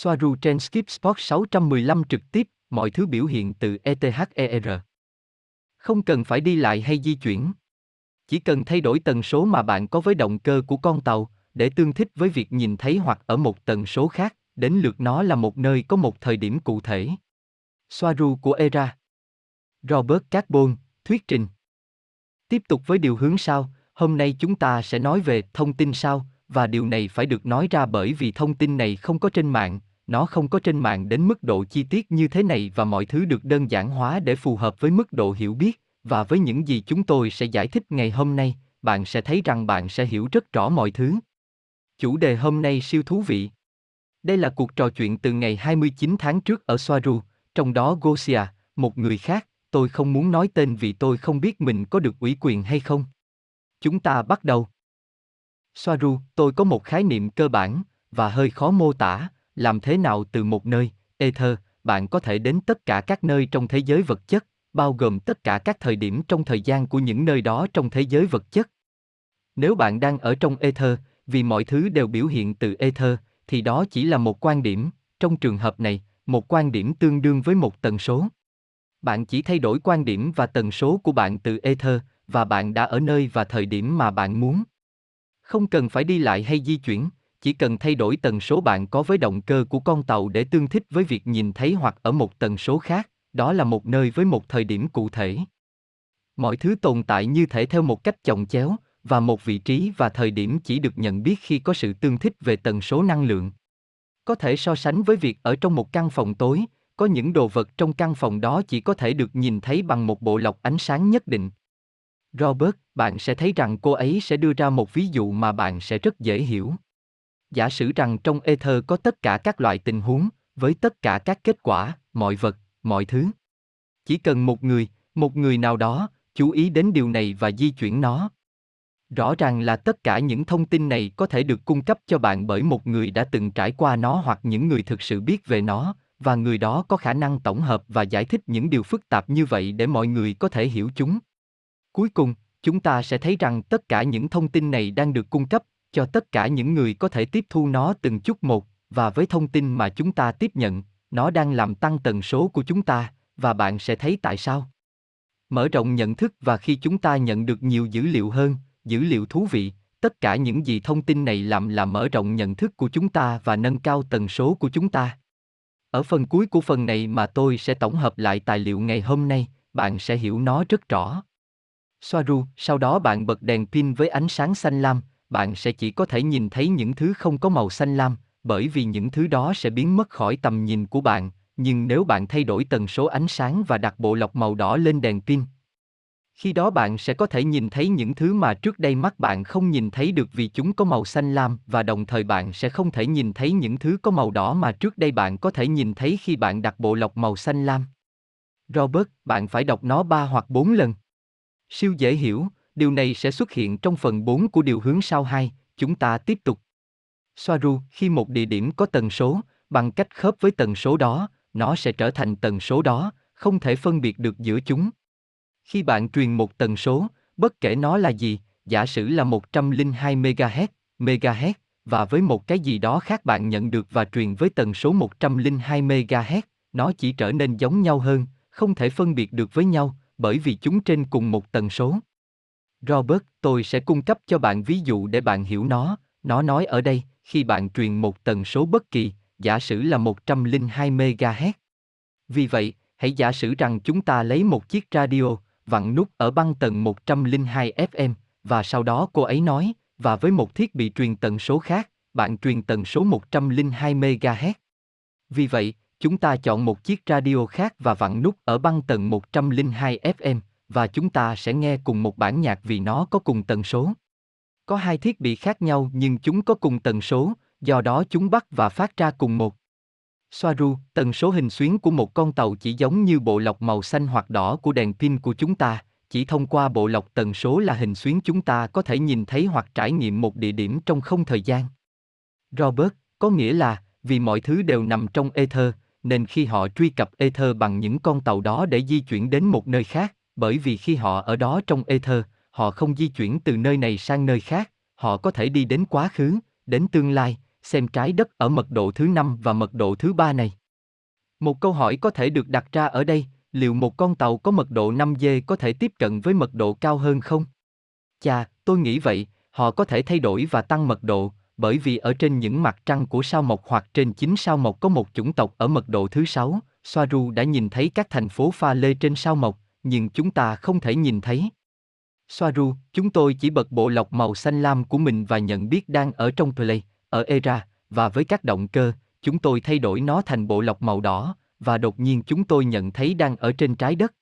Soaru trên Skip Spot 615 trực tiếp, mọi thứ biểu hiện từ ETHER. Không cần phải đi lại hay di chuyển. Chỉ cần thay đổi tần số mà bạn có với động cơ của con tàu, để tương thích với việc nhìn thấy hoặc ở một tần số khác, đến lượt nó là một nơi có một thời điểm cụ thể. Soaru của ERA Robert Carbon, thuyết trình Tiếp tục với điều hướng sau, hôm nay chúng ta sẽ nói về thông tin sau, và điều này phải được nói ra bởi vì thông tin này không có trên mạng, nó không có trên mạng đến mức độ chi tiết như thế này và mọi thứ được đơn giản hóa để phù hợp với mức độ hiểu biết và với những gì chúng tôi sẽ giải thích ngày hôm nay, bạn sẽ thấy rằng bạn sẽ hiểu rất rõ mọi thứ. Chủ đề hôm nay siêu thú vị. Đây là cuộc trò chuyện từ ngày 29 tháng trước ở Soaru, trong đó Gosia, một người khác, tôi không muốn nói tên vì tôi không biết mình có được ủy quyền hay không. Chúng ta bắt đầu. Soaru, tôi có một khái niệm cơ bản, và hơi khó mô tả, làm thế nào từ một nơi, ether, bạn có thể đến tất cả các nơi trong thế giới vật chất, bao gồm tất cả các thời điểm trong thời gian của những nơi đó trong thế giới vật chất. Nếu bạn đang ở trong ether, vì mọi thứ đều biểu hiện từ ether, thì đó chỉ là một quan điểm, trong trường hợp này, một quan điểm tương đương với một tần số. Bạn chỉ thay đổi quan điểm và tần số của bạn từ ether, và bạn đã ở nơi và thời điểm mà bạn muốn. Không cần phải đi lại hay di chuyển, chỉ cần thay đổi tần số bạn có với động cơ của con tàu để tương thích với việc nhìn thấy hoặc ở một tần số khác, đó là một nơi với một thời điểm cụ thể. Mọi thứ tồn tại như thể theo một cách chồng chéo, và một vị trí và thời điểm chỉ được nhận biết khi có sự tương thích về tần số năng lượng. Có thể so sánh với việc ở trong một căn phòng tối, có những đồ vật trong căn phòng đó chỉ có thể được nhìn thấy bằng một bộ lọc ánh sáng nhất định. Robert, bạn sẽ thấy rằng cô ấy sẽ đưa ra một ví dụ mà bạn sẽ rất dễ hiểu. Giả sử rằng trong ether có tất cả các loại tình huống, với tất cả các kết quả, mọi vật, mọi thứ. Chỉ cần một người, một người nào đó, chú ý đến điều này và di chuyển nó. Rõ ràng là tất cả những thông tin này có thể được cung cấp cho bạn bởi một người đã từng trải qua nó hoặc những người thực sự biết về nó, và người đó có khả năng tổng hợp và giải thích những điều phức tạp như vậy để mọi người có thể hiểu chúng. Cuối cùng, chúng ta sẽ thấy rằng tất cả những thông tin này đang được cung cấp cho tất cả những người có thể tiếp thu nó từng chút một, và với thông tin mà chúng ta tiếp nhận, nó đang làm tăng tần số của chúng ta, và bạn sẽ thấy tại sao. Mở rộng nhận thức và khi chúng ta nhận được nhiều dữ liệu hơn, dữ liệu thú vị, tất cả những gì thông tin này làm là mở rộng nhận thức của chúng ta và nâng cao tần số của chúng ta. Ở phần cuối của phần này mà tôi sẽ tổng hợp lại tài liệu ngày hôm nay, bạn sẽ hiểu nó rất rõ. Soaru, sau đó bạn bật đèn pin với ánh sáng xanh lam, bạn sẽ chỉ có thể nhìn thấy những thứ không có màu xanh lam, bởi vì những thứ đó sẽ biến mất khỏi tầm nhìn của bạn, nhưng nếu bạn thay đổi tần số ánh sáng và đặt bộ lọc màu đỏ lên đèn pin, khi đó bạn sẽ có thể nhìn thấy những thứ mà trước đây mắt bạn không nhìn thấy được vì chúng có màu xanh lam và đồng thời bạn sẽ không thể nhìn thấy những thứ có màu đỏ mà trước đây bạn có thể nhìn thấy khi bạn đặt bộ lọc màu xanh lam. Robert, bạn phải đọc nó 3 hoặc 4 lần. Siêu dễ hiểu, điều này sẽ xuất hiện trong phần 4 của điều hướng sau 2, chúng ta tiếp tục. Soaru, khi một địa điểm có tần số, bằng cách khớp với tần số đó, nó sẽ trở thành tần số đó, không thể phân biệt được giữa chúng. Khi bạn truyền một tần số, bất kể nó là gì, giả sử là 102 MHz, MHz, và với một cái gì đó khác bạn nhận được và truyền với tần số 102 MHz, nó chỉ trở nên giống nhau hơn, không thể phân biệt được với nhau, bởi vì chúng trên cùng một tần số. Robert, tôi sẽ cung cấp cho bạn ví dụ để bạn hiểu nó, nó nói ở đây, khi bạn truyền một tần số bất kỳ, giả sử là 102 MHz. Vì vậy, hãy giả sử rằng chúng ta lấy một chiếc radio, vặn nút ở băng tần 102 FM, và sau đó cô ấy nói, và với một thiết bị truyền tần số khác, bạn truyền tần số 102 MHz. Vì vậy, chúng ta chọn một chiếc radio khác và vặn nút ở băng tần 102 FM, và chúng ta sẽ nghe cùng một bản nhạc vì nó có cùng tần số. Có hai thiết bị khác nhau nhưng chúng có cùng tần số, do đó chúng bắt và phát ra cùng một. Soaru, tần số hình xuyến của một con tàu chỉ giống như bộ lọc màu xanh hoặc đỏ của đèn pin của chúng ta, chỉ thông qua bộ lọc tần số là hình xuyến chúng ta có thể nhìn thấy hoặc trải nghiệm một địa điểm trong không thời gian. Robert, có nghĩa là, vì mọi thứ đều nằm trong ether, nên khi họ truy cập ether bằng những con tàu đó để di chuyển đến một nơi khác, bởi vì khi họ ở đó trong ether, họ không di chuyển từ nơi này sang nơi khác, họ có thể đi đến quá khứ, đến tương lai, xem trái đất ở mật độ thứ năm và mật độ thứ ba này. Một câu hỏi có thể được đặt ra ở đây, liệu một con tàu có mật độ 5G có thể tiếp cận với mật độ cao hơn không? Chà, tôi nghĩ vậy, họ có thể thay đổi và tăng mật độ, bởi vì ở trên những mặt trăng của sao mộc hoặc trên chính sao mộc có một chủng tộc ở mật độ thứ 6, Soaru đã nhìn thấy các thành phố pha lê trên sao mộc, nhưng chúng ta không thể nhìn thấy. Soaru, chúng tôi chỉ bật bộ lọc màu xanh lam của mình và nhận biết đang ở trong Play, ở Era, và với các động cơ, chúng tôi thay đổi nó thành bộ lọc màu đỏ, và đột nhiên chúng tôi nhận thấy đang ở trên trái đất.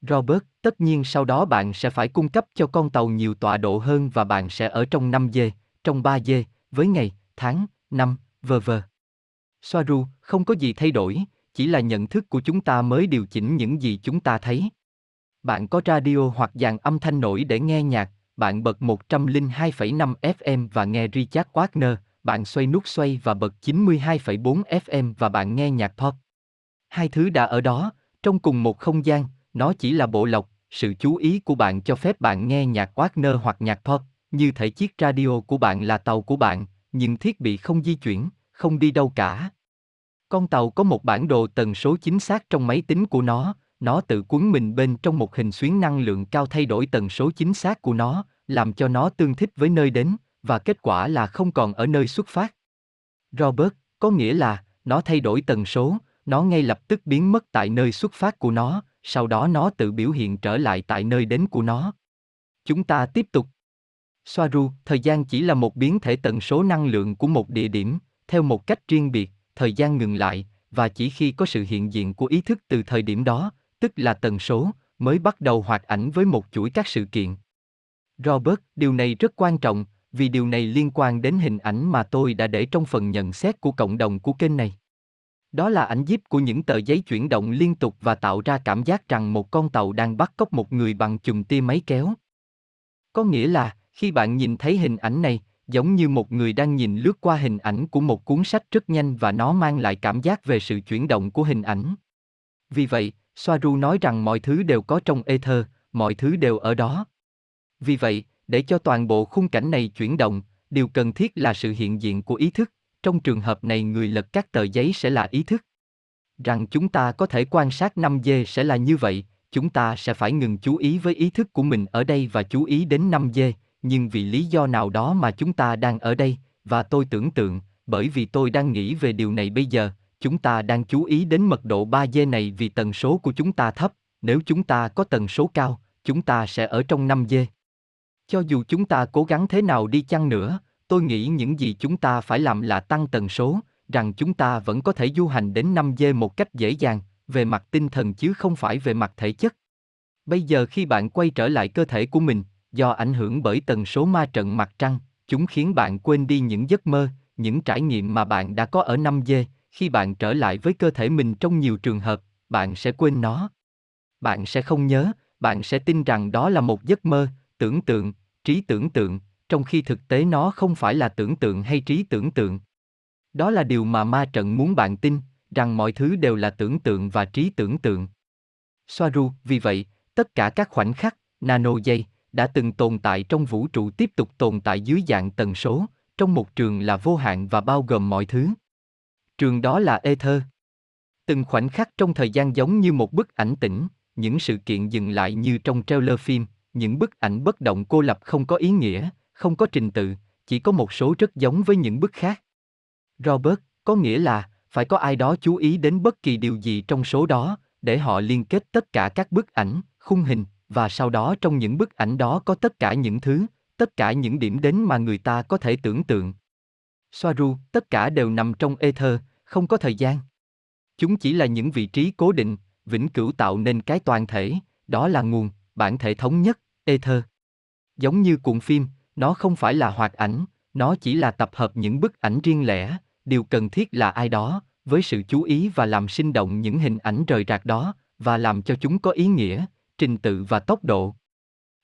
Robert, tất nhiên sau đó bạn sẽ phải cung cấp cho con tàu nhiều tọa độ hơn và bạn sẽ ở trong 5 d trong 3 d với ngày, tháng, năm, v.v. Soaru, không có gì thay đổi, chỉ là nhận thức của chúng ta mới điều chỉnh những gì chúng ta thấy. Bạn có radio hoặc dàn âm thanh nổi để nghe nhạc, bạn bật 102,5 FM và nghe Richard Wagner, bạn xoay nút xoay và bật 92,4 FM và bạn nghe nhạc pop. Hai thứ đã ở đó, trong cùng một không gian, nó chỉ là bộ lọc, sự chú ý của bạn cho phép bạn nghe nhạc Wagner hoặc nhạc pop, như thể chiếc radio của bạn là tàu của bạn, nhưng thiết bị không di chuyển, không đi đâu cả. Con tàu có một bản đồ tần số chính xác trong máy tính của nó, nó tự cuốn mình bên trong một hình xuyến năng lượng cao thay đổi tần số chính xác của nó, làm cho nó tương thích với nơi đến, và kết quả là không còn ở nơi xuất phát. Robert, có nghĩa là, nó thay đổi tần số, nó ngay lập tức biến mất tại nơi xuất phát của nó, sau đó nó tự biểu hiện trở lại tại nơi đến của nó. Chúng ta tiếp tục. Soaru, thời gian chỉ là một biến thể tần số năng lượng của một địa điểm, theo một cách riêng biệt, thời gian ngừng lại, và chỉ khi có sự hiện diện của ý thức từ thời điểm đó, tức là tần số, mới bắt đầu hoạt ảnh với một chuỗi các sự kiện. Robert, điều này rất quan trọng, vì điều này liên quan đến hình ảnh mà tôi đã để trong phần nhận xét của cộng đồng của kênh này. Đó là ảnh díp của những tờ giấy chuyển động liên tục và tạo ra cảm giác rằng một con tàu đang bắt cóc một người bằng chùm tia máy kéo. Có nghĩa là, khi bạn nhìn thấy hình ảnh này, giống như một người đang nhìn lướt qua hình ảnh của một cuốn sách rất nhanh và nó mang lại cảm giác về sự chuyển động của hình ảnh. Vì vậy, Soaru nói rằng mọi thứ đều có trong ether, mọi thứ đều ở đó. Vì vậy, để cho toàn bộ khung cảnh này chuyển động, điều cần thiết là sự hiện diện của ý thức, trong trường hợp này người lật các tờ giấy sẽ là ý thức. Rằng chúng ta có thể quan sát 5G sẽ là như vậy, chúng ta sẽ phải ngừng chú ý với ý thức của mình ở đây và chú ý đến 5G, nhưng vì lý do nào đó mà chúng ta đang ở đây, và tôi tưởng tượng, bởi vì tôi đang nghĩ về điều này bây giờ, chúng ta đang chú ý đến mật độ 3G này vì tần số của chúng ta thấp, nếu chúng ta có tần số cao, chúng ta sẽ ở trong 5G. Cho dù chúng ta cố gắng thế nào đi chăng nữa, tôi nghĩ những gì chúng ta phải làm là tăng tần số, rằng chúng ta vẫn có thể du hành đến 5G một cách dễ dàng, về mặt tinh thần chứ không phải về mặt thể chất. Bây giờ khi bạn quay trở lại cơ thể của mình, do ảnh hưởng bởi tần số ma trận mặt trăng, chúng khiến bạn quên đi những giấc mơ, những trải nghiệm mà bạn đã có ở 5G, khi bạn trở lại với cơ thể mình trong nhiều trường hợp, bạn sẽ quên nó. Bạn sẽ không nhớ, bạn sẽ tin rằng đó là một giấc mơ, tưởng tượng, trí tưởng tượng, trong khi thực tế nó không phải là tưởng tượng hay trí tưởng tượng. Đó là điều mà ma trận muốn bạn tin, rằng mọi thứ đều là tưởng tượng và trí tưởng tượng. Soaru, vì vậy, tất cả các khoảnh khắc, nano giây, đã từng tồn tại trong vũ trụ tiếp tục tồn tại dưới dạng tần số, trong một trường là vô hạn và bao gồm mọi thứ. Trường đó là ether. Từng khoảnh khắc trong thời gian giống như một bức ảnh tĩnh, những sự kiện dừng lại như trong trailer phim, những bức ảnh bất động cô lập không có ý nghĩa, không có trình tự, chỉ có một số rất giống với những bức khác. Robert, có nghĩa là, phải có ai đó chú ý đến bất kỳ điều gì trong số đó, để họ liên kết tất cả các bức ảnh, khung hình, và sau đó trong những bức ảnh đó có tất cả những thứ, tất cả những điểm đến mà người ta có thể tưởng tượng. Soaru, tất cả đều nằm trong ether, không có thời gian. Chúng chỉ là những vị trí cố định, vĩnh cửu tạo nên cái toàn thể, đó là nguồn, bản thể thống nhất, ether. Giống như cuộn phim, nó không phải là hoạt ảnh, nó chỉ là tập hợp những bức ảnh riêng lẻ, điều cần thiết là ai đó, với sự chú ý và làm sinh động những hình ảnh rời rạc đó, và làm cho chúng có ý nghĩa, trình tự và tốc độ.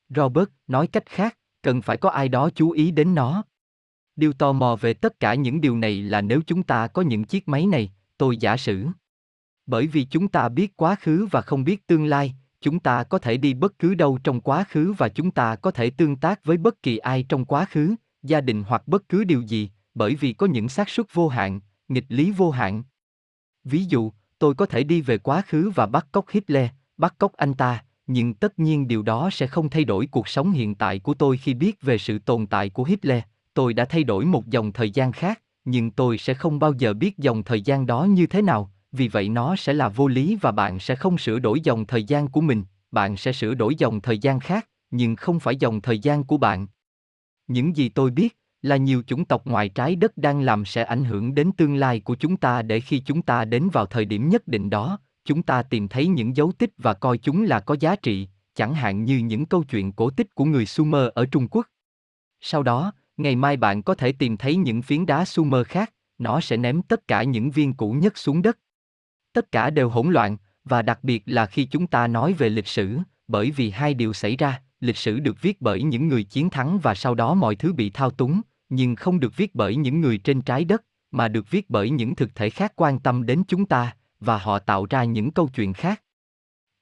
Robert nói cách khác, cần phải có ai đó chú ý đến nó. Điều tò mò về tất cả những điều này là nếu chúng ta có những chiếc máy này, tôi giả sử. Bởi vì chúng ta biết quá khứ và không biết tương lai, chúng ta có thể đi bất cứ đâu trong quá khứ và chúng ta có thể tương tác với bất kỳ ai trong quá khứ, gia đình hoặc bất cứ điều gì, bởi vì có những xác suất vô hạn, nghịch lý vô hạn. Ví dụ, tôi có thể đi về quá khứ và bắt cóc Hitler, bắt cóc anh ta, nhưng tất nhiên điều đó sẽ không thay đổi cuộc sống hiện tại của tôi khi biết về sự tồn tại của Hitler. Tôi đã thay đổi một dòng thời gian khác, nhưng tôi sẽ không bao giờ biết dòng thời gian đó như thế nào, vì vậy nó sẽ là vô lý và bạn sẽ không sửa đổi dòng thời gian của mình, bạn sẽ sửa đổi dòng thời gian khác, nhưng không phải dòng thời gian của bạn. Những gì tôi biết là nhiều chủng tộc ngoài trái đất đang làm sẽ ảnh hưởng đến tương lai của chúng ta để khi chúng ta đến vào thời điểm nhất định đó, chúng ta tìm thấy những dấu tích và coi chúng là có giá trị, chẳng hạn như những câu chuyện cổ tích của người Sumer ở Trung Quốc. Sau đó, ngày mai bạn có thể tìm thấy những phiến đá Sumer khác, nó sẽ ném tất cả những viên cũ nhất xuống đất. Tất cả đều hỗn loạn, và đặc biệt là khi chúng ta nói về lịch sử, bởi vì hai điều xảy ra, lịch sử được viết bởi những người chiến thắng và sau đó mọi thứ bị thao túng, nhưng không được viết bởi những người trên trái đất, mà được viết bởi những thực thể khác quan tâm đến chúng ta, và họ tạo ra những câu chuyện khác.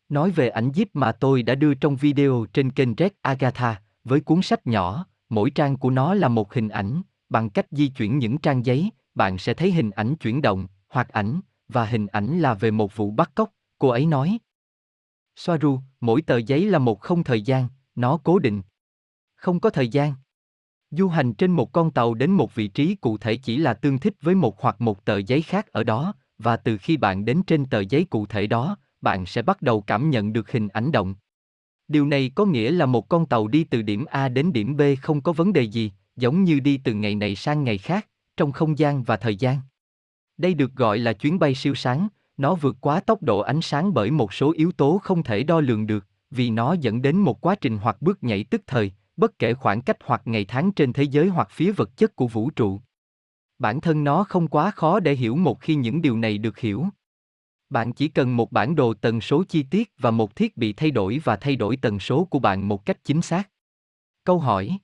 Nói về ảnh giúp mà tôi đã đưa trong video trên kênh Red Agatha, với cuốn sách nhỏ, mỗi trang của nó là một hình ảnh, bằng cách di chuyển những trang giấy, bạn sẽ thấy hình ảnh chuyển động, hoặc ảnh, và hình ảnh là về một vụ bắt cóc, cô ấy nói. Soaru, mỗi tờ giấy là một không thời gian, nó cố định. Không có thời gian. Du hành trên một con tàu đến một vị trí cụ thể chỉ là tương thích với một hoặc một tờ giấy khác ở đó, và từ khi bạn đến trên tờ giấy cụ thể đó, bạn sẽ bắt đầu cảm nhận được hình ảnh động. Điều này có nghĩa là một con tàu đi từ điểm A đến điểm B không có vấn đề gì, giống như đi từ ngày này sang ngày khác, trong không gian và thời gian. Đây được gọi là chuyến bay siêu sáng, nó vượt quá tốc độ ánh sáng bởi một số yếu tố không thể đo lường được, vì nó dẫn đến một quá trình hoặc bước nhảy tức thời, bất kể khoảng cách hoặc ngày tháng trên thế giới hoặc phía vật chất của vũ trụ. Bản thân nó không quá khó để hiểu một khi những điều này được hiểu. Bạn chỉ cần một bản đồ tần số chi tiết và một thiết bị thay đổi và thay đổi tần số của bạn một cách chính xác. Câu hỏi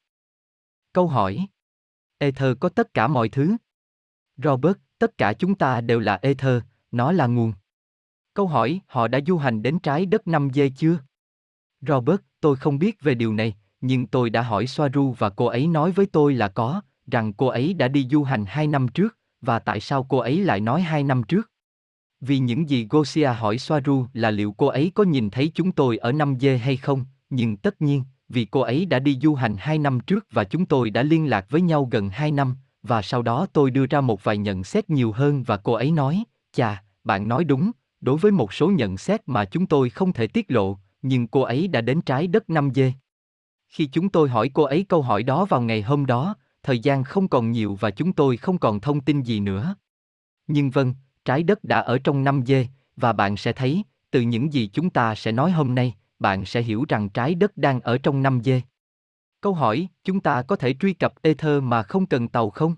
Câu hỏi Ether có tất cả mọi thứ. Robert, tất cả chúng ta đều là Ether, nó là nguồn. Câu hỏi, họ đã du hành đến trái đất 5 dê chưa? Robert, tôi không biết về điều này, nhưng tôi đã hỏi Soaru và cô ấy nói với tôi là có, rằng cô ấy đã đi du hành hai năm trước, và tại sao cô ấy lại nói hai năm trước? Vì những gì Gosia hỏi Soaru là liệu cô ấy có nhìn thấy chúng tôi ở năm dê hay không, nhưng tất nhiên, vì cô ấy đã đi du hành hai năm trước và chúng tôi đã liên lạc với nhau gần hai năm, và sau đó tôi đưa ra một vài nhận xét nhiều hơn và cô ấy nói, chà, bạn nói đúng, đối với một số nhận xét mà chúng tôi không thể tiết lộ, nhưng cô ấy đã đến trái đất năm dê. Khi chúng tôi hỏi cô ấy câu hỏi đó vào ngày hôm đó, thời gian không còn nhiều và chúng tôi không còn thông tin gì nữa. Nhưng vâng, trái đất đã ở trong năm dê, và bạn sẽ thấy, từ những gì chúng ta sẽ nói hôm nay, bạn sẽ hiểu rằng trái đất đang ở trong năm dê. Câu hỏi, chúng ta có thể truy cập Ether mà không cần tàu không?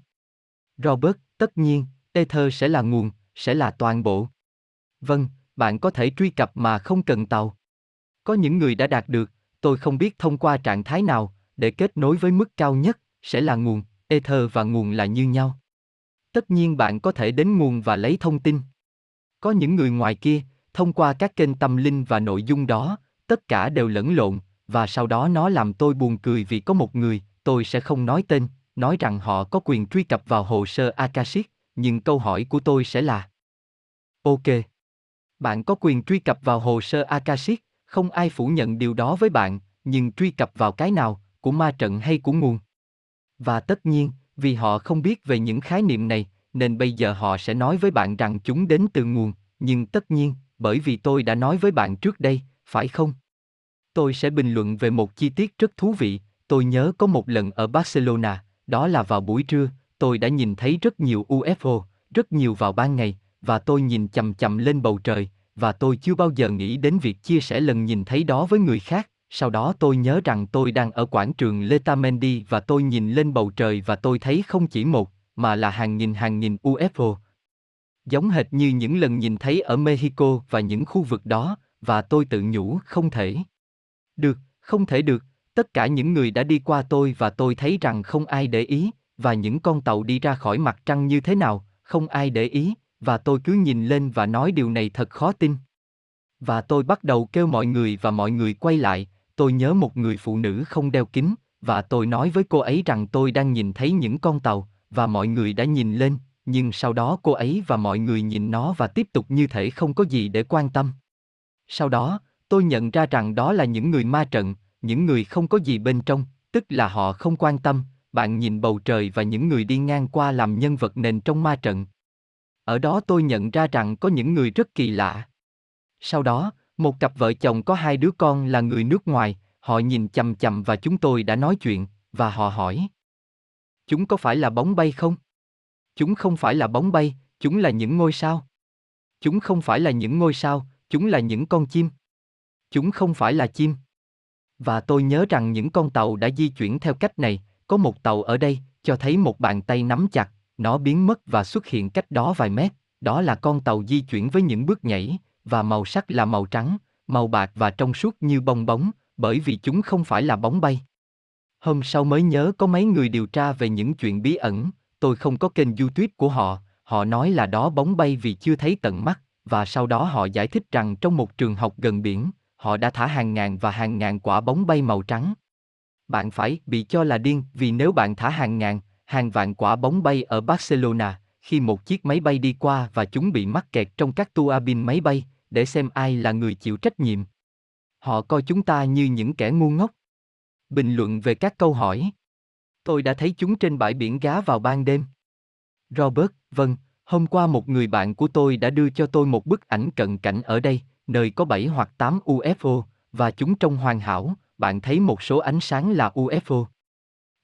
Robert, tất nhiên, Ether sẽ là nguồn, sẽ là toàn bộ. Vâng, bạn có thể truy cập mà không cần tàu. Có những người đã đạt được, tôi không biết thông qua trạng thái nào, để kết nối với mức cao nhất, sẽ là nguồn, Ether và nguồn là như nhau. Tất nhiên bạn có thể đến nguồn và lấy thông tin. Có những người ngoài kia, thông qua các kênh tâm linh và nội dung đó, tất cả đều lẫn lộn, và sau đó nó làm tôi buồn cười vì có một người, tôi sẽ không nói tên, nói rằng họ có quyền truy cập vào hồ sơ Akashic, nhưng câu hỏi của tôi sẽ là Ok. Bạn có quyền truy cập vào hồ sơ Akashic, không ai phủ nhận điều đó với bạn, nhưng truy cập vào cái nào, của ma trận hay của nguồn? Và tất nhiên, vì họ không biết về những khái niệm này, nên bây giờ họ sẽ nói với bạn rằng chúng đến từ nguồn, nhưng tất nhiên, bởi vì tôi đã nói với bạn trước đây, phải không? Tôi sẽ bình luận về một chi tiết rất thú vị, tôi nhớ có một lần ở Barcelona, đó là vào buổi trưa, tôi đã nhìn thấy rất nhiều UFO, rất nhiều vào ban ngày, và tôi nhìn chằm chằm lên bầu trời, và tôi chưa bao giờ nghĩ đến việc chia sẻ lần nhìn thấy đó với người khác. Sau đó tôi nhớ rằng tôi đang ở quảng trường Letamendi và tôi nhìn lên bầu trời và tôi thấy không chỉ một, mà là hàng nghìn hàng nghìn UFO. Giống hệt như những lần nhìn thấy ở Mexico và những khu vực đó, và tôi tự nhủ không thể. Được, không thể được, tất cả những người đã đi qua tôi và tôi thấy rằng không ai để ý, và những con tàu đi ra khỏi mặt trăng như thế nào, không ai để ý, và tôi cứ nhìn lên và nói điều này thật khó tin. Và tôi bắt đầu kêu mọi người và mọi người quay lại, tôi nhớ một người phụ nữ không đeo kính, và tôi nói với cô ấy rằng tôi đang nhìn thấy những con tàu, và mọi người đã nhìn lên, nhưng sau đó cô ấy và mọi người nhìn nó và tiếp tục như thể không có gì để quan tâm. Sau đó, tôi nhận ra rằng đó là những người ma trận, những người không có gì bên trong, tức là họ không quan tâm, bạn nhìn bầu trời và những người đi ngang qua làm nhân vật nền trong ma trận. Ở đó tôi nhận ra rằng có những người rất kỳ lạ. Sau đó, một cặp vợ chồng có hai đứa con là người nước ngoài, họ nhìn chằm chằm và chúng tôi đã nói chuyện, và họ hỏi. Chúng có phải là bóng bay không? Chúng không phải là bóng bay, chúng là những ngôi sao. Chúng không phải là những ngôi sao, chúng là những con chim. Chúng không phải là chim. Và tôi nhớ rằng những con tàu đã di chuyển theo cách này, có một tàu ở đây, cho thấy một bàn tay nắm chặt, nó biến mất và xuất hiện cách đó vài mét, đó là con tàu di chuyển với những bước nhảy, và màu sắc là màu trắng, màu bạc và trong suốt như bong bóng, bởi vì chúng không phải là bóng bay. Hôm sau mới nhớ có mấy người điều tra về những chuyện bí ẩn, tôi không có kênh YouTube của họ, họ nói là đó bóng bay vì chưa thấy tận mắt, và sau đó họ giải thích rằng trong một trường học gần biển, họ đã thả hàng ngàn và hàng ngàn quả bóng bay màu trắng. Bạn phải bị cho là điên vì nếu bạn thả hàng ngàn, hàng vạn quả bóng bay ở Barcelona, khi một chiếc máy bay đi qua và chúng bị mắc kẹt trong các tua bin máy bay, để xem ai là người chịu trách nhiệm. Họ coi chúng ta như những kẻ ngu ngốc. Bình luận về các câu hỏi. Tôi đã thấy chúng trên bãi biển gá vào ban đêm. Robert, vâng, hôm qua một người bạn của tôi đã đưa cho tôi một bức ảnh cận cảnh ở đây, nơi có 7 hoặc 8 UFO, và chúng trông hoàn hảo, bạn thấy một số ánh sáng là UFO.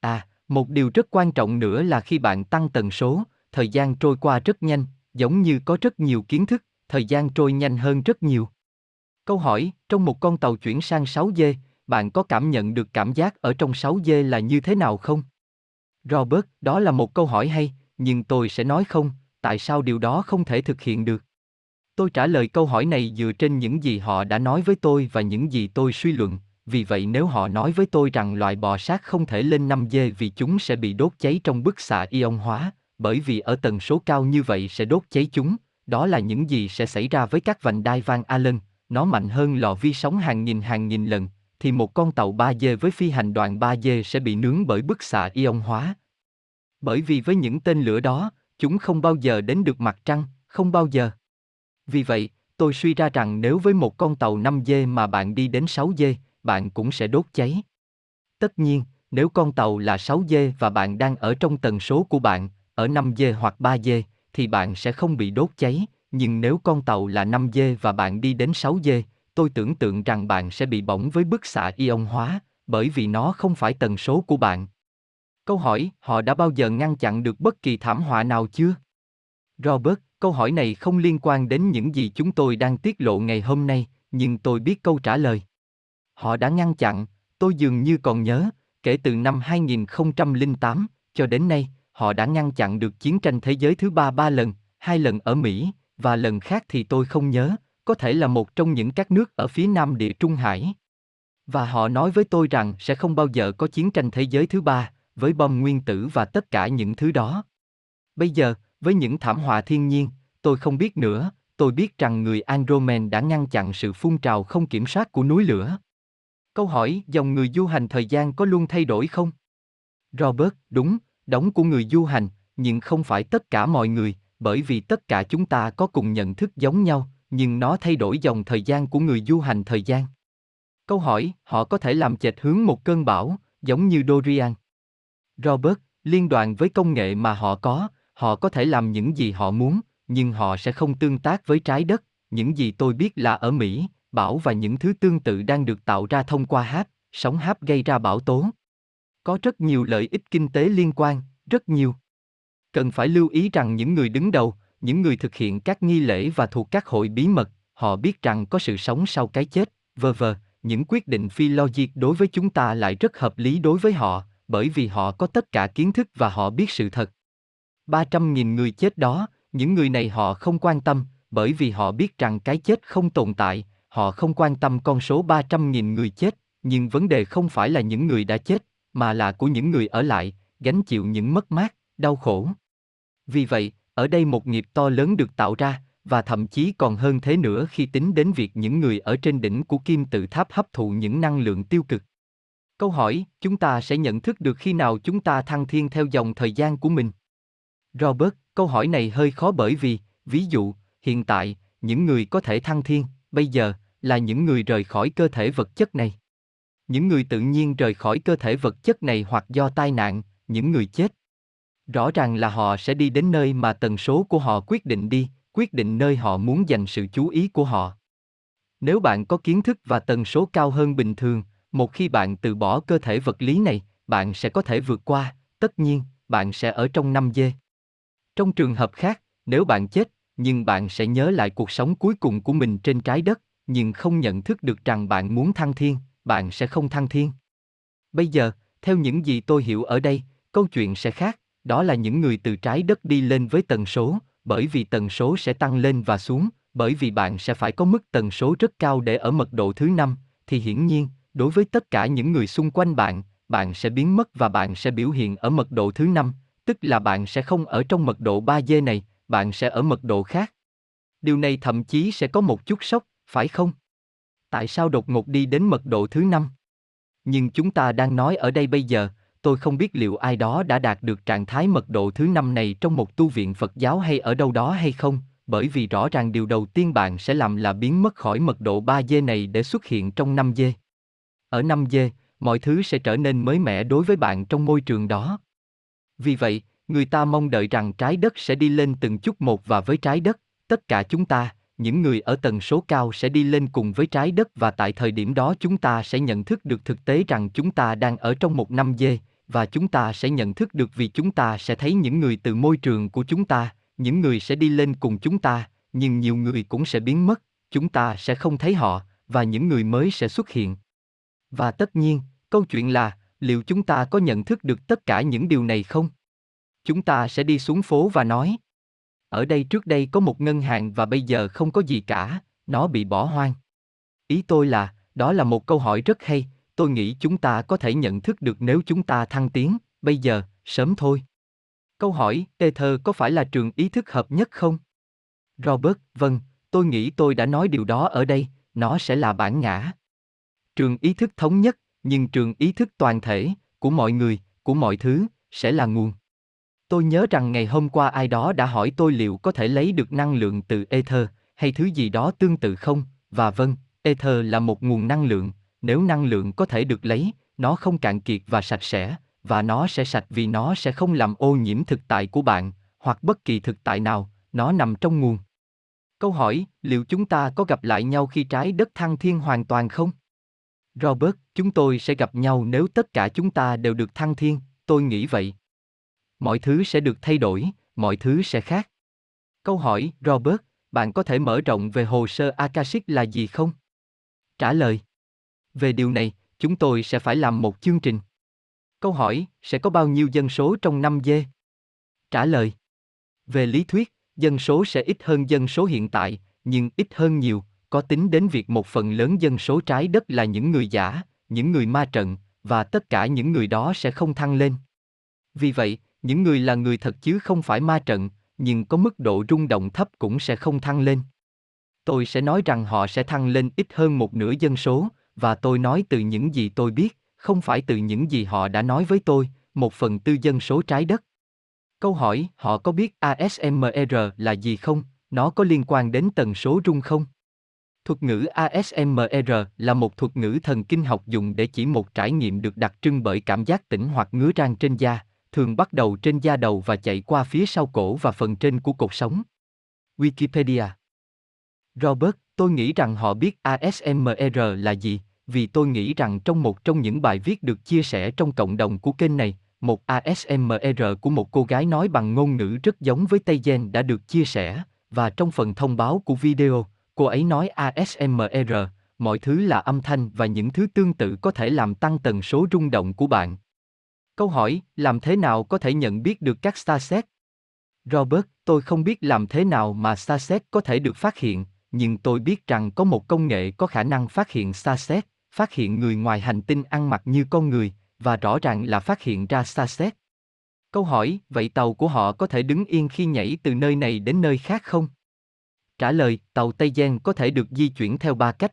À, một điều rất quan trọng nữa là khi bạn tăng tần số, thời gian trôi qua rất nhanh, giống như có rất nhiều kiến thức, thời gian trôi nhanh hơn rất nhiều. Câu hỏi, trong một con tàu chuyển sang 6G, bạn có cảm nhận được cảm giác ở trong 6G là như thế nào không? Robert, đó là một câu hỏi hay, nhưng tôi sẽ nói không, tại sao điều đó không thể thực hiện được? Tôi trả lời câu hỏi này dựa trên những gì họ đã nói với tôi và những gì tôi suy luận, vì vậy nếu họ nói với tôi rằng loại bò sát không thể lên 5G vì chúng sẽ bị đốt cháy trong bức xạ ion hóa, bởi vì ở tần số cao như vậy sẽ đốt cháy chúng, đó là những gì sẽ xảy ra với các vành đai Van Allen, nó mạnh hơn lò vi sóng hàng nghìn hàng nghìn lần, thì một con tàu 3D với phi hành đoàn 3D sẽ bị nướng bởi bức xạ ion hóa. Bởi vì với những tên lửa đó, chúng không bao giờ đến được mặt trăng, không bao giờ. Vì vậy, tôi suy ra rằng nếu với một con tàu 5D mà bạn đi đến 6D, bạn cũng sẽ đốt cháy. Tất nhiên, nếu con tàu là 6D và bạn đang ở trong tần số của bạn, ở 5D hoặc 3D, thì bạn sẽ không bị đốt cháy, nhưng nếu con tàu là 5G và bạn đi đến 6G, tôi tưởng tượng rằng bạn sẽ bị bỏng với bức xạ ion hóa, bởi vì nó không phải tần số của bạn. Câu hỏi, họ đã bao giờ ngăn chặn được bất kỳ thảm họa nào chưa? Robert, câu hỏi này không liên quan đến những gì chúng tôi đang tiết lộ ngày hôm nay, nhưng tôi biết câu trả lời. Họ đã ngăn chặn, tôi dường như còn nhớ, kể từ năm 2008 cho đến nay, họ đã ngăn chặn được chiến tranh thế giới thứ ba ba lần, hai lần ở Mỹ, và lần khác thì tôi không nhớ, có thể là một trong những các nước ở phía nam địa Trung Hải. Và họ nói với tôi rằng sẽ không bao giờ có chiến tranh thế giới thứ ba, với bom nguyên tử và tất cả những thứ đó. Bây giờ, với những thảm họa thiên nhiên, tôi không biết nữa, tôi biết rằng người Andromen đã ngăn chặn sự phun trào không kiểm soát của núi lửa. Câu hỏi, dòng người du hành thời gian có luôn thay đổi không? Robert, đúng, đóng của người du hành, nhưng không phải tất cả mọi người, bởi vì tất cả chúng ta có cùng nhận thức giống nhau, nhưng nó thay đổi dòng thời gian của người du hành thời gian. Câu hỏi, họ có thể làm chệch hướng một cơn bão, giống như Dorian. Robert, liên đoàn với công nghệ mà họ có, họ có thể làm những gì họ muốn, nhưng họ sẽ không tương tác với trái đất. Những gì tôi biết là ở Mỹ, bão và những thứ tương tự đang được tạo ra thông qua hát, sóng háp gây ra bão tố. Có rất nhiều lợi ích kinh tế liên quan, rất nhiều. Cần phải lưu ý rằng những người đứng đầu, những người thực hiện các nghi lễ và thuộc các hội bí mật, họ biết rằng có sự sống sau cái chết, vờ vờ, những quyết định phi logic đối với chúng ta lại rất hợp lý đối với họ, bởi vì họ có tất cả kiến thức và họ biết sự thật. 300.000 người chết đó, những người này họ không quan tâm, bởi vì họ biết rằng cái chết không tồn tại, họ không quan tâm con số 300.000 người chết, nhưng vấn đề không phải là những người đã chết, mà là của những người ở lại, gánh chịu những mất mát, đau khổ. Vì vậy, ở đây một nghiệp to lớn được tạo ra, và thậm chí còn hơn thế nữa khi tính đến việc những người ở trên đỉnh của kim tự tháp hấp thụ những năng lượng tiêu cực. Câu hỏi, chúng ta sẽ nhận thức được khi nào chúng ta thăng thiên theo dòng thời gian của mình? Robert, câu hỏi này hơi khó bởi vì, ví dụ, hiện tại, những người có thể thăng thiên, bây giờ, là những người rời khỏi cơ thể vật chất này. Những người tự nhiên rời khỏi cơ thể vật chất này hoặc do tai nạn, những người chết. Rõ ràng là họ sẽ đi đến nơi mà tần số của họ quyết định đi, quyết định nơi họ muốn dành sự chú ý của họ. Nếu bạn có kiến thức và tần số cao hơn bình thường, một khi bạn từ bỏ cơ thể vật lý này, bạn sẽ có thể vượt qua, tất nhiên, bạn sẽ ở trong năm dê. Trong trường hợp khác, nếu bạn chết, nhưng bạn sẽ nhớ lại cuộc sống cuối cùng của mình trên trái đất, nhưng không nhận thức được rằng bạn muốn thăng thiên, bạn sẽ không thăng thiên. Bây giờ, theo những gì tôi hiểu ở đây, câu chuyện sẽ khác, đó là những người từ trái đất đi lên với tần số, bởi vì tần số sẽ tăng lên và xuống, bởi vì bạn sẽ phải có mức tần số rất cao để ở mật độ thứ năm, thì hiển nhiên, đối với tất cả những người xung quanh bạn, bạn sẽ biến mất và bạn sẽ biểu hiện ở mật độ thứ năm, tức là bạn sẽ không ở trong mật độ 3D này, bạn sẽ ở mật độ khác. Điều này thậm chí sẽ có một chút sốc, phải không? Tại sao đột ngột đi đến mật độ thứ năm? Nhưng chúng ta đang nói ở đây bây giờ, tôi không biết liệu ai đó đã đạt được trạng thái mật độ thứ năm này trong một tu viện Phật giáo hay ở đâu đó hay không, bởi vì rõ ràng điều đầu tiên bạn sẽ làm là biến mất khỏi mật độ 3D này để xuất hiện trong 5D. Ở 5D, mọi thứ sẽ trở nên mới mẻ đối với bạn trong môi trường đó. Vì vậy, người ta mong đợi rằng trái đất sẽ đi lên từng chút một và với trái đất, tất cả chúng ta, những người ở tần số cao sẽ đi lên cùng với trái đất và tại thời điểm đó chúng ta sẽ nhận thức được thực tế rằng chúng ta đang ở trong một năm dê, và chúng ta sẽ nhận thức được vì chúng ta sẽ thấy những người từ môi trường của chúng ta, những người sẽ đi lên cùng chúng ta, nhưng nhiều người cũng sẽ biến mất, chúng ta sẽ không thấy họ, và những người mới sẽ xuất hiện. Và tất nhiên, câu chuyện là, liệu chúng ta có nhận thức được tất cả những điều này không? Chúng ta sẽ đi xuống phố và nói, ở đây trước đây có một ngân hàng và bây giờ không có gì cả, nó bị bỏ hoang. Ý tôi là, đó là một câu hỏi rất hay, tôi nghĩ chúng ta có thể nhận thức được nếu chúng ta thăng tiến, bây giờ, sớm thôi. Câu hỏi, Ether có phải là trường ý thức hợp nhất không? Robert, vâng, tôi nghĩ tôi đã nói điều đó ở đây, nó sẽ là bản ngã. Trường ý thức thống nhất, nhưng trường ý thức toàn thể, của mọi người, của mọi thứ, sẽ là nguồn. Tôi nhớ rằng ngày hôm qua ai đó đã hỏi tôi liệu có thể lấy được năng lượng từ Ether, hay thứ gì đó tương tự không, và vâng, Ether là một nguồn năng lượng, nếu năng lượng có thể được lấy, nó không cạn kiệt và sạch sẽ, và nó sẽ sạch vì nó sẽ không làm ô nhiễm thực tại của bạn, hoặc bất kỳ thực tại nào, nó nằm trong nguồn. Câu hỏi, liệu chúng ta có gặp lại nhau khi trái đất thăng thiên hoàn toàn không? Robert, chúng tôi sẽ gặp nhau nếu tất cả chúng ta đều được thăng thiên, tôi nghĩ vậy. Mọi thứ sẽ được thay đổi, mọi thứ sẽ khác. Câu hỏi, Robert, bạn có thể mở rộng về hồ sơ Akashic là gì không? Trả lời. Về điều này, chúng tôi sẽ phải làm một chương trình. Câu hỏi, sẽ có bao nhiêu dân số trong năm dê? Trả lời. Về lý thuyết, dân số sẽ ít hơn dân số hiện tại, nhưng ít hơn nhiều, có tính đến việc một phần lớn dân số trái đất là những người giả, những người ma trận, và tất cả những người đó sẽ không thăng lên. Vì vậy, những người là người thật chứ không phải ma trận, nhưng có mức độ rung động thấp cũng sẽ không thăng lên. Tôi sẽ nói rằng họ sẽ thăng lên ít hơn một nửa dân số, và tôi nói từ những gì tôi biết, không phải từ những gì họ đã nói với tôi, một phần tư dân số trái đất. Câu hỏi, họ có biết ASMR là gì không? Nó có liên quan đến tần số rung không? Thuật ngữ ASMR là một thuật ngữ thần kinh học dùng để chỉ một trải nghiệm được đặc trưng bởi cảm giác tỉnh hoặc ngứa rang trên da, thường bắt đầu trên da đầu và chạy qua phía sau cổ và phần trên của cột sống. Wikipedia Robert, tôi nghĩ rằng họ biết ASMR là gì, vì tôi nghĩ rằng trong một trong những bài viết được chia sẻ trong cộng đồng của kênh này, một ASMR của một cô gái nói bằng ngôn ngữ rất giống với Tây Gen đã được chia sẻ, và trong phần thông báo của video, cô ấy nói ASMR, mọi thứ là âm thanh và những thứ tương tự có thể làm tăng tần số rung động của bạn. Câu hỏi, làm thế nào có thể nhận biết được các starset? Robert, tôi không biết làm thế nào mà starset có thể được phát hiện, nhưng tôi biết rằng có một công nghệ có khả năng phát hiện starset, phát hiện người ngoài hành tinh ăn mặc như con người, và rõ ràng là phát hiện ra starset. Câu hỏi, vậy tàu của họ có thể đứng yên khi nhảy từ nơi này đến nơi khác không? Trả lời, tàu Tây giang có thể được di chuyển theo ba cách.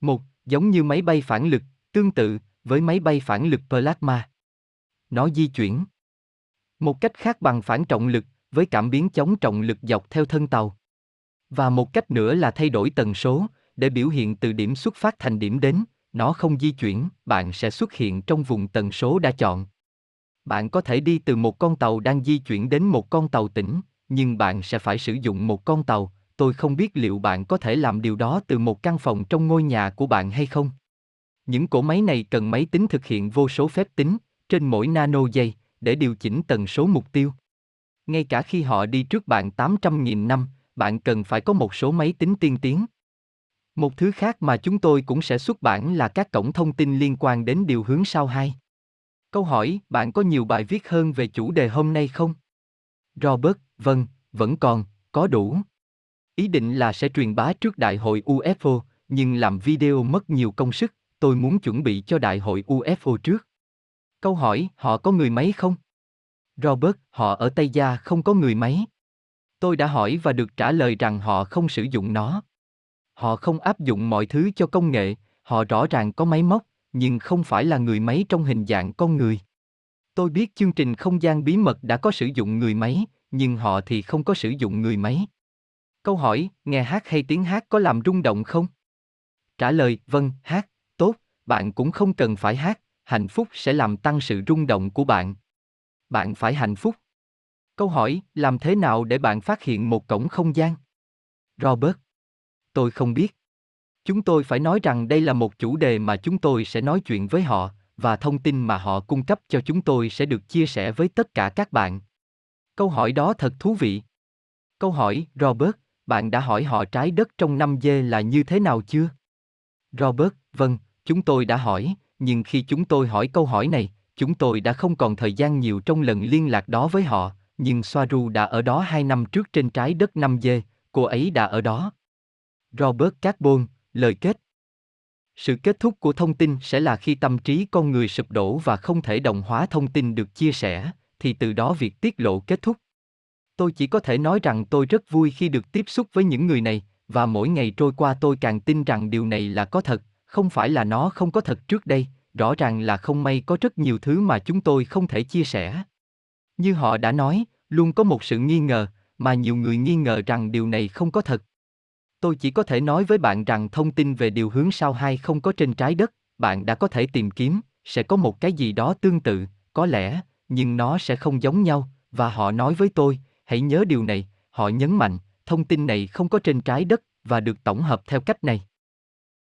Một, giống như máy bay phản lực, tương tự với máy bay phản lực plasma. Nó di chuyển. Một cách khác bằng phản trọng lực, với cảm biến chống trọng lực dọc theo thân tàu. Và một cách nữa là thay đổi tần số, để biểu hiện từ điểm xuất phát thành điểm đến, nó không di chuyển, bạn sẽ xuất hiện trong vùng tần số đã chọn. Bạn có thể đi từ một con tàu đang di chuyển đến một con tàu tỉnh, nhưng bạn sẽ phải sử dụng một con tàu, tôi không biết liệu bạn có thể làm điều đó từ một căn phòng trong ngôi nhà của bạn hay không. Những cỗ máy này cần máy tính thực hiện vô số phép tính, trên mỗi nano giây, để điều chỉnh tần số mục tiêu. Ngay cả khi họ đi trước bạn 800.000 năm, bạn cần phải có một số máy tính tiên tiến. Một thứ khác mà chúng tôi cũng sẽ xuất bản là các cổng thông tin liên quan đến điều hướng sao 2. Câu hỏi, bạn có nhiều bài viết hơn về chủ đề hôm nay không? Robert, vâng, vẫn còn, có đủ. Ý định là sẽ truyền bá trước đại hội UFO, nhưng làm video mất nhiều công sức, tôi muốn chuẩn bị cho đại hội UFO trước. Câu hỏi, họ có người máy không? Robert, họ ở Tây Gia không có người máy. Tôi đã hỏi và được trả lời rằng họ không sử dụng nó. Họ không áp dụng mọi thứ cho công nghệ, họ rõ ràng có máy móc, nhưng không phải là người máy trong hình dạng con người. Tôi biết chương trình không gian bí mật đã có sử dụng người máy, nhưng họ thì không có sử dụng người máy. Câu hỏi, nghe hát hay tiếng hát có làm rung động không? Trả lời, vâng, hát, tốt, bạn cũng không cần phải hát, hạnh phúc sẽ làm tăng sự rung động của bạn. Bạn phải hạnh phúc. Câu hỏi, làm thế nào để bạn phát hiện một cổng không gian? Robert. Tôi không biết. Chúng tôi phải nói rằng đây là một chủ đề mà chúng tôi sẽ nói chuyện với họ, và thông tin mà họ cung cấp cho chúng tôi sẽ được chia sẻ với tất cả các bạn. Câu hỏi đó thật thú vị. Câu hỏi, Robert, bạn đã hỏi họ trái đất trong năm dê là như thế nào chưa? Robert, vâng, chúng tôi đã hỏi, nhưng khi chúng tôi hỏi câu hỏi này, chúng tôi đã không còn thời gian nhiều trong lần liên lạc đó với họ, nhưng Soaru đã ở đó hai năm trước trên trái đất năm dê, cô ấy đã ở đó. Robert Carbon, lời kết. Sự kết thúc của thông tin sẽ là khi tâm trí con người sụp đổ và không thể đồng hóa thông tin được chia sẻ thì từ đó việc tiết lộ kết thúc. Tôi chỉ có thể nói rằng tôi rất vui khi được tiếp xúc với những người này và mỗi ngày trôi qua tôi càng tin rằng điều này là có thật không phải là nó không có thật trước đây rõ ràng là không may có rất nhiều thứ mà chúng tôi không thể chia sẻ như họ đã nói luôn có một sự nghi ngờ mà nhiều người nghi ngờ rằng điều này không có thật Tôi chỉ có thể nói với bạn rằng thông tin về điều hướng sao hai không có trên trái đất, bạn đã có thể tìm kiếm, sẽ có một cái gì đó tương tự, có lẽ, nhưng nó sẽ không giống nhau, và họ nói với tôi, hãy nhớ điều này, họ nhấn mạnh, thông tin này không có trên trái đất, và được tổng hợp theo cách này.